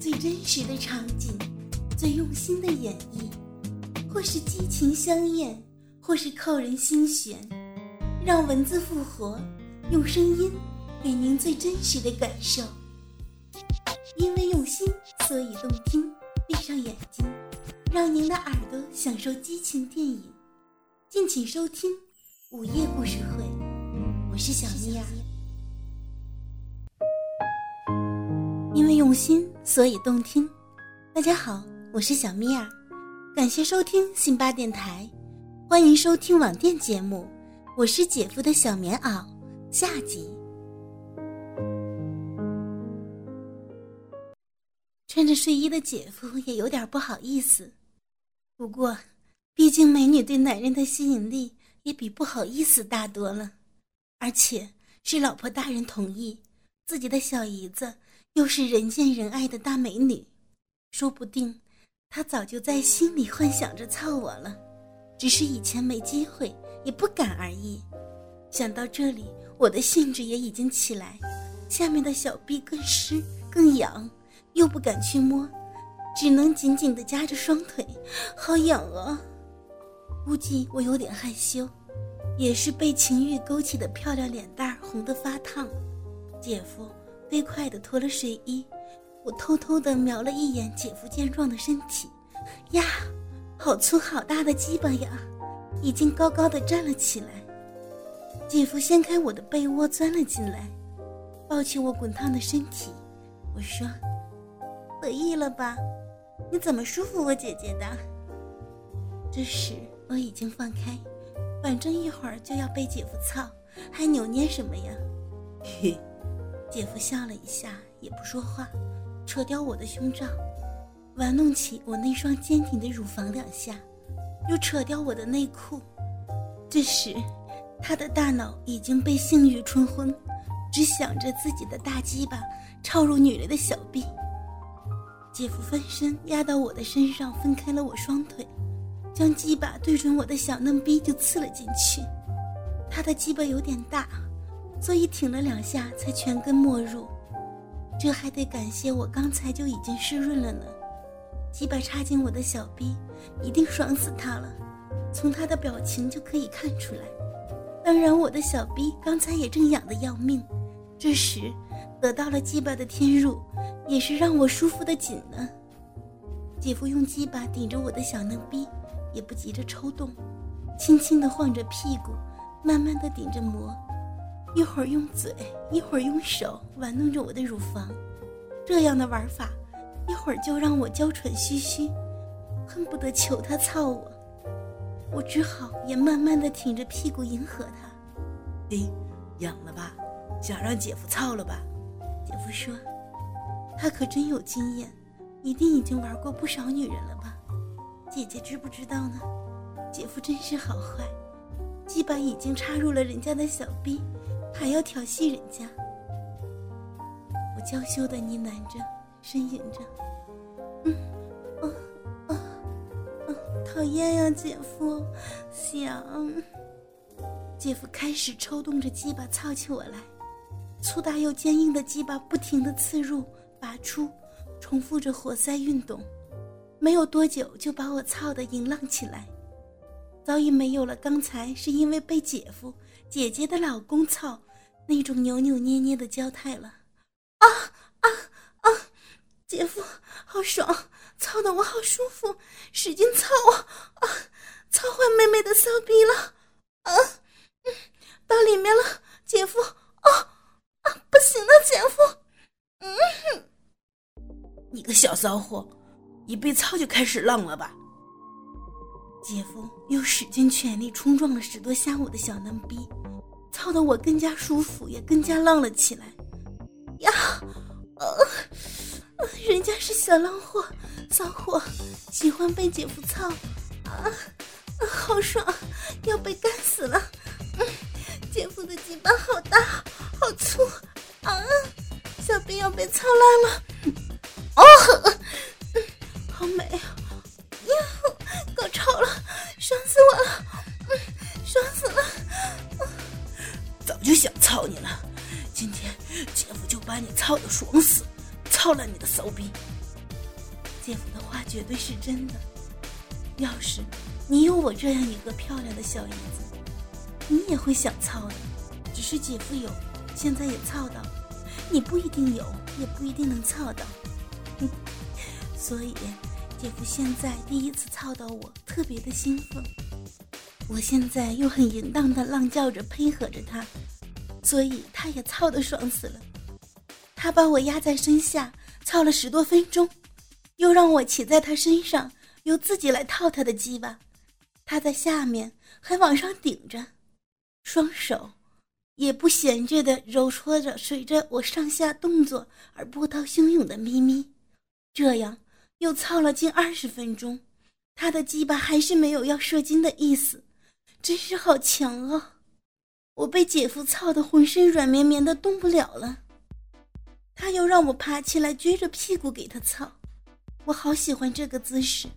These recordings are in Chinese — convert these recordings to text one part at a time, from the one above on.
最真实的场景，最用心的演绎，或是激情香艳，或是扣人心弦，让文字复活，用声音给您最真实的感受。因为用心，所以动听。闭上眼睛，让您的耳朵享受激情电影。敬请收听《午夜故事会》，我是小咪儿。因为用心，所以动听。大家好，我是小咪儿，感谢收听辛巴电台，欢迎收听网店节目。我是姐夫的小棉袄，下集。穿着睡衣的姐夫也有点不好意思，不过，毕竟美女对男人的吸引力也比不好意思大多了，而且是老婆大人同意，自己的小姨子又是人见人爱的大美女，说不定他早就在心里幻想着操我了，只是以前没机会也不敢而已。想到这里，我的兴致也已经起来，下面的小臂更湿更痒。又不敢去摸，只能紧紧地夹着双腿，好痒啊！估计我有点害羞，也是被情欲勾起的漂亮脸蛋红得发烫。姐夫飞快地脱了睡衣，我偷偷地瞄了一眼姐夫健壮的身体，呀，好粗好大的鸡巴呀！已经高高的站了起来。姐夫掀开我的被窝钻了进来，抱起我滚烫的身体，我说。得意了吧？你怎么舒服我姐姐的？这时我已经放开，反正一会儿就要被姐夫操，还扭捏什么呀？嘿，姐夫笑了一下，也不说话，扯掉我的胸罩，玩弄起我那双坚挺的乳房两下，又扯掉我的内裤。这时，他的大脑已经被性欲冲昏，只想着自己的大鸡巴插入女人的小臂。姐夫翻身压到我的身上，分开了我双腿，将鸡巴对准我的小嫩逼就刺了进去。他的鸡巴有点大，所以挺了两下才全根没入。这还得感谢我刚才就已经湿润了呢。鸡巴插进我的小逼，一定爽死他了。从他的表情就可以看出来。当然，我的小逼刚才也正痒得要命。这时，得到了鸡巴的添入。也是让我舒服的紧呢。姐夫用鸡巴顶着我的小嫩逼，也不急着抽动，轻轻地晃着屁股，慢慢地顶着磨，一会儿用嘴，一会儿用手玩弄着我的乳房。这样的玩法，一会儿就让我娇喘吁吁，恨不得求他操我。我只好也慢慢的挺着屁股迎合他。哎，痒了吧？想让姐夫操了吧？姐夫说。他可真有经验，一定已经玩过不少女人了吧？姐姐知不知道呢？姐夫真是好坏，鸡巴已经插入了人家的小臂，还要调戏人家。我娇羞的呢喃着，呻吟着：“嗯，啊啊啊，讨厌呀，姐夫，想。”姐夫开始抽动着鸡巴操起我来，粗大又坚硬的鸡巴不停的刺入。拔出，重复着活塞运动，没有多久就把我操的淫浪起来，早已没有了刚才是因为被姐夫、姐姐的老公操那种扭扭捏捏的娇态了。啊啊啊！姐夫好爽，操的我好舒服，使劲操啊啊！操坏妹妹的骚逼了啊！到里面了，姐夫啊啊！不行了，姐夫，嗯。你个小骚货，一被操就开始浪了吧？姐夫又使尽全力冲撞了十多下我的小嫩逼，操得我更加舒服，也更加浪了起来。呀，呃，人家是小浪货，骚货，喜欢被姐夫操，啊，好爽，要被干死了。嗯，姐夫的鸡巴好大，好粗，啊，小兵要被操烂了。哦，好美！呀，高潮了，爽死我了，操你了，今天姐夫就把你操的爽死，操烂你的骚逼！姐夫的话绝对是真的。要是你有我这样一个漂亮的小姨子，你也会想操的。只是姐夫有，现在也操到，你不一定有，也不一定能操到。所以，姐夫现在第一次操到我，特别的兴奋。我现在又很淫荡的浪叫着配合着他，所以他也操的爽死了。他把我压在身下，操了十多分钟，又让我骑在他身上，又自己来套他的鸡巴。他在下面还往上顶着，双手也不闲着的揉搓着随着我上下动作而波涛汹涌的咪咪。这样又操了近二十分钟，他的鸡巴还是没有要射精的意思。真是好强啊！我被姐夫操得浑身软绵绵的，动不了了。他又让我爬起来，撅着屁股给他操。我好喜欢这个姿势，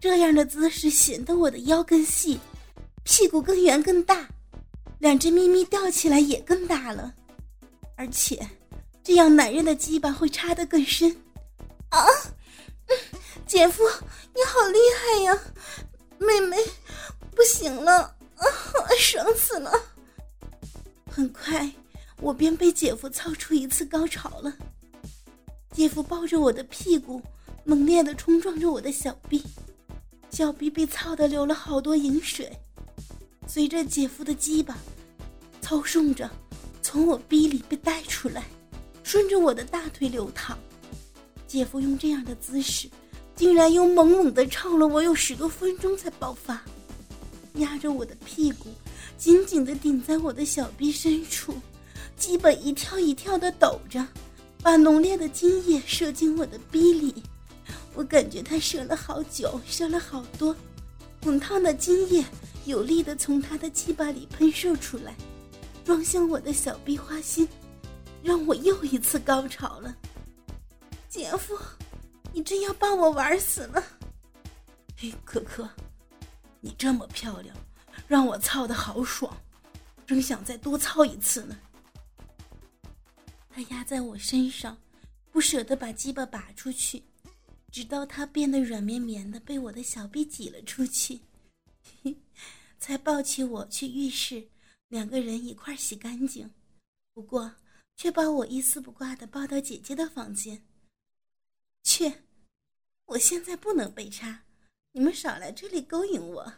这样的姿势显得我的腰更细，屁股更圆更大，两只咪咪吊起来也更大了。而且，这样男人的鸡巴会插得更深。啊，姐夫，你好厉害呀，妹妹。不行了，啊，爽死了！很快，我便被姐夫操出一次高潮了。姐夫抱着我的屁股，猛烈的冲撞着我的小臂，小臂被操的流了好多饮水。随着姐夫的鸡巴操送着，从我逼里被带出来，顺着我的大腿流淌。姐夫用这样的姿势，竟然又猛猛的操了我有十多分钟才爆发。压着我的屁股，紧紧地顶在我的小臂深处，基本一跳一跳地抖着，把浓烈的精液射进我的逼里。我感觉他射了好久，射了好多，滚烫的精液有力地从他的鸡巴里喷射出来，撞向我的小臂花心，让我又一次高潮了。姐夫，你真要把我玩死了？嘿，可可。你这么漂亮，让我操的好爽，真想再多操一次呢。他压在我身上，不舍得把鸡巴拔出去，直到他变得软绵绵的，被我的小臂挤了出去，才抱起我去浴室，两个人一块洗干净。不过，却把我一丝不挂的抱到姐姐的房间。去，我现在不能被插。你们少来这里勾引我！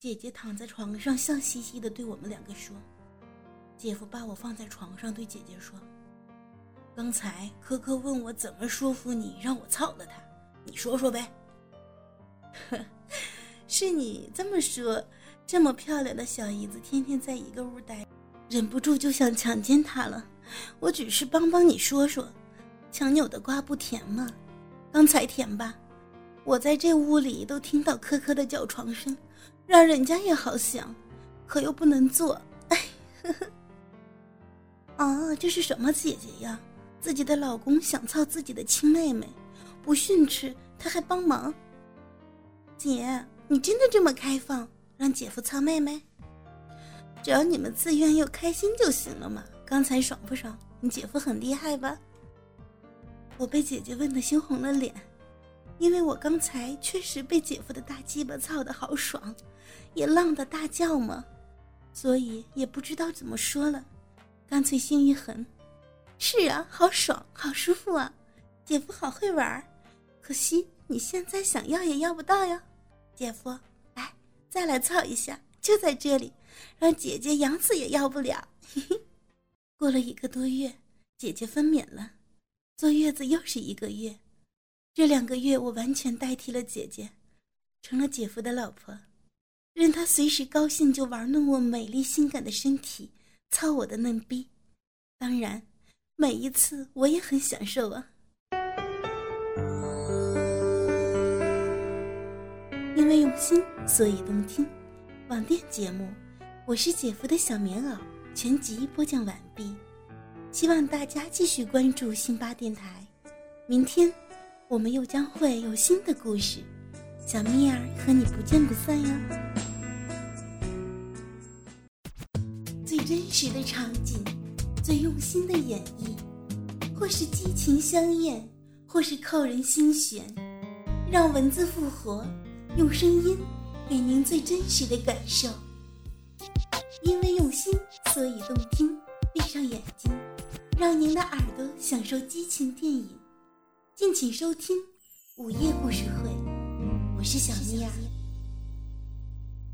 姐姐躺在床上，笑嘻嘻的对我们两个说：“姐夫把我放在床上，对姐姐说：‘刚才科科问我怎么说服你让我操了他，你说说呗。’是你这么说，这么漂亮的小姨子天天在一个屋待，忍不住就想强奸她了。我只是帮帮你说说，强扭的瓜不甜吗？刚才甜吧？”我在这屋里都听到科科的叫床声，让人家也好想，可又不能做。哎，呵呵。啊，这是什么姐姐呀？自己的老公想操自己的亲妹妹，不训斥他还帮忙。姐，你真的这么开放，让姐夫操妹妹？只要你们自愿又开心就行了嘛。刚才爽不爽？你姐夫很厉害吧？我被姐姐问得羞红了脸。因为我刚才确实被姐夫的大鸡巴操的好爽，也浪的大叫嘛，所以也不知道怎么说了，干脆心一横，是啊，好爽，好舒服啊，姐夫好会玩，可惜你现在想要也要不到呀，姐夫，来，再来操一下，就在这里，让姐姐养死也要不了。嘿 嘿过了一个多月，姐姐分娩了，坐月子又是一个月。这两个月，我完全代替了姐姐，成了姐夫的老婆，任他随时高兴就玩弄我美丽性感的身体，操我的嫩逼。当然，每一次我也很享受啊。因为用心，所以动听。网店节目，我是姐夫的小棉袄全集播讲完毕，希望大家继续关注辛巴电台。明天。我们又将会有新的故事，小蜜儿和你不见不散哟。最真实的场景，最用心的演绎，或是激情相验，或是扣人心弦，让文字复活，用声音给您最真实的感受。因为用心，所以动听，闭上眼睛，让您的耳朵享受激情电影。敬请收听午夜故事会，我是小妮儿。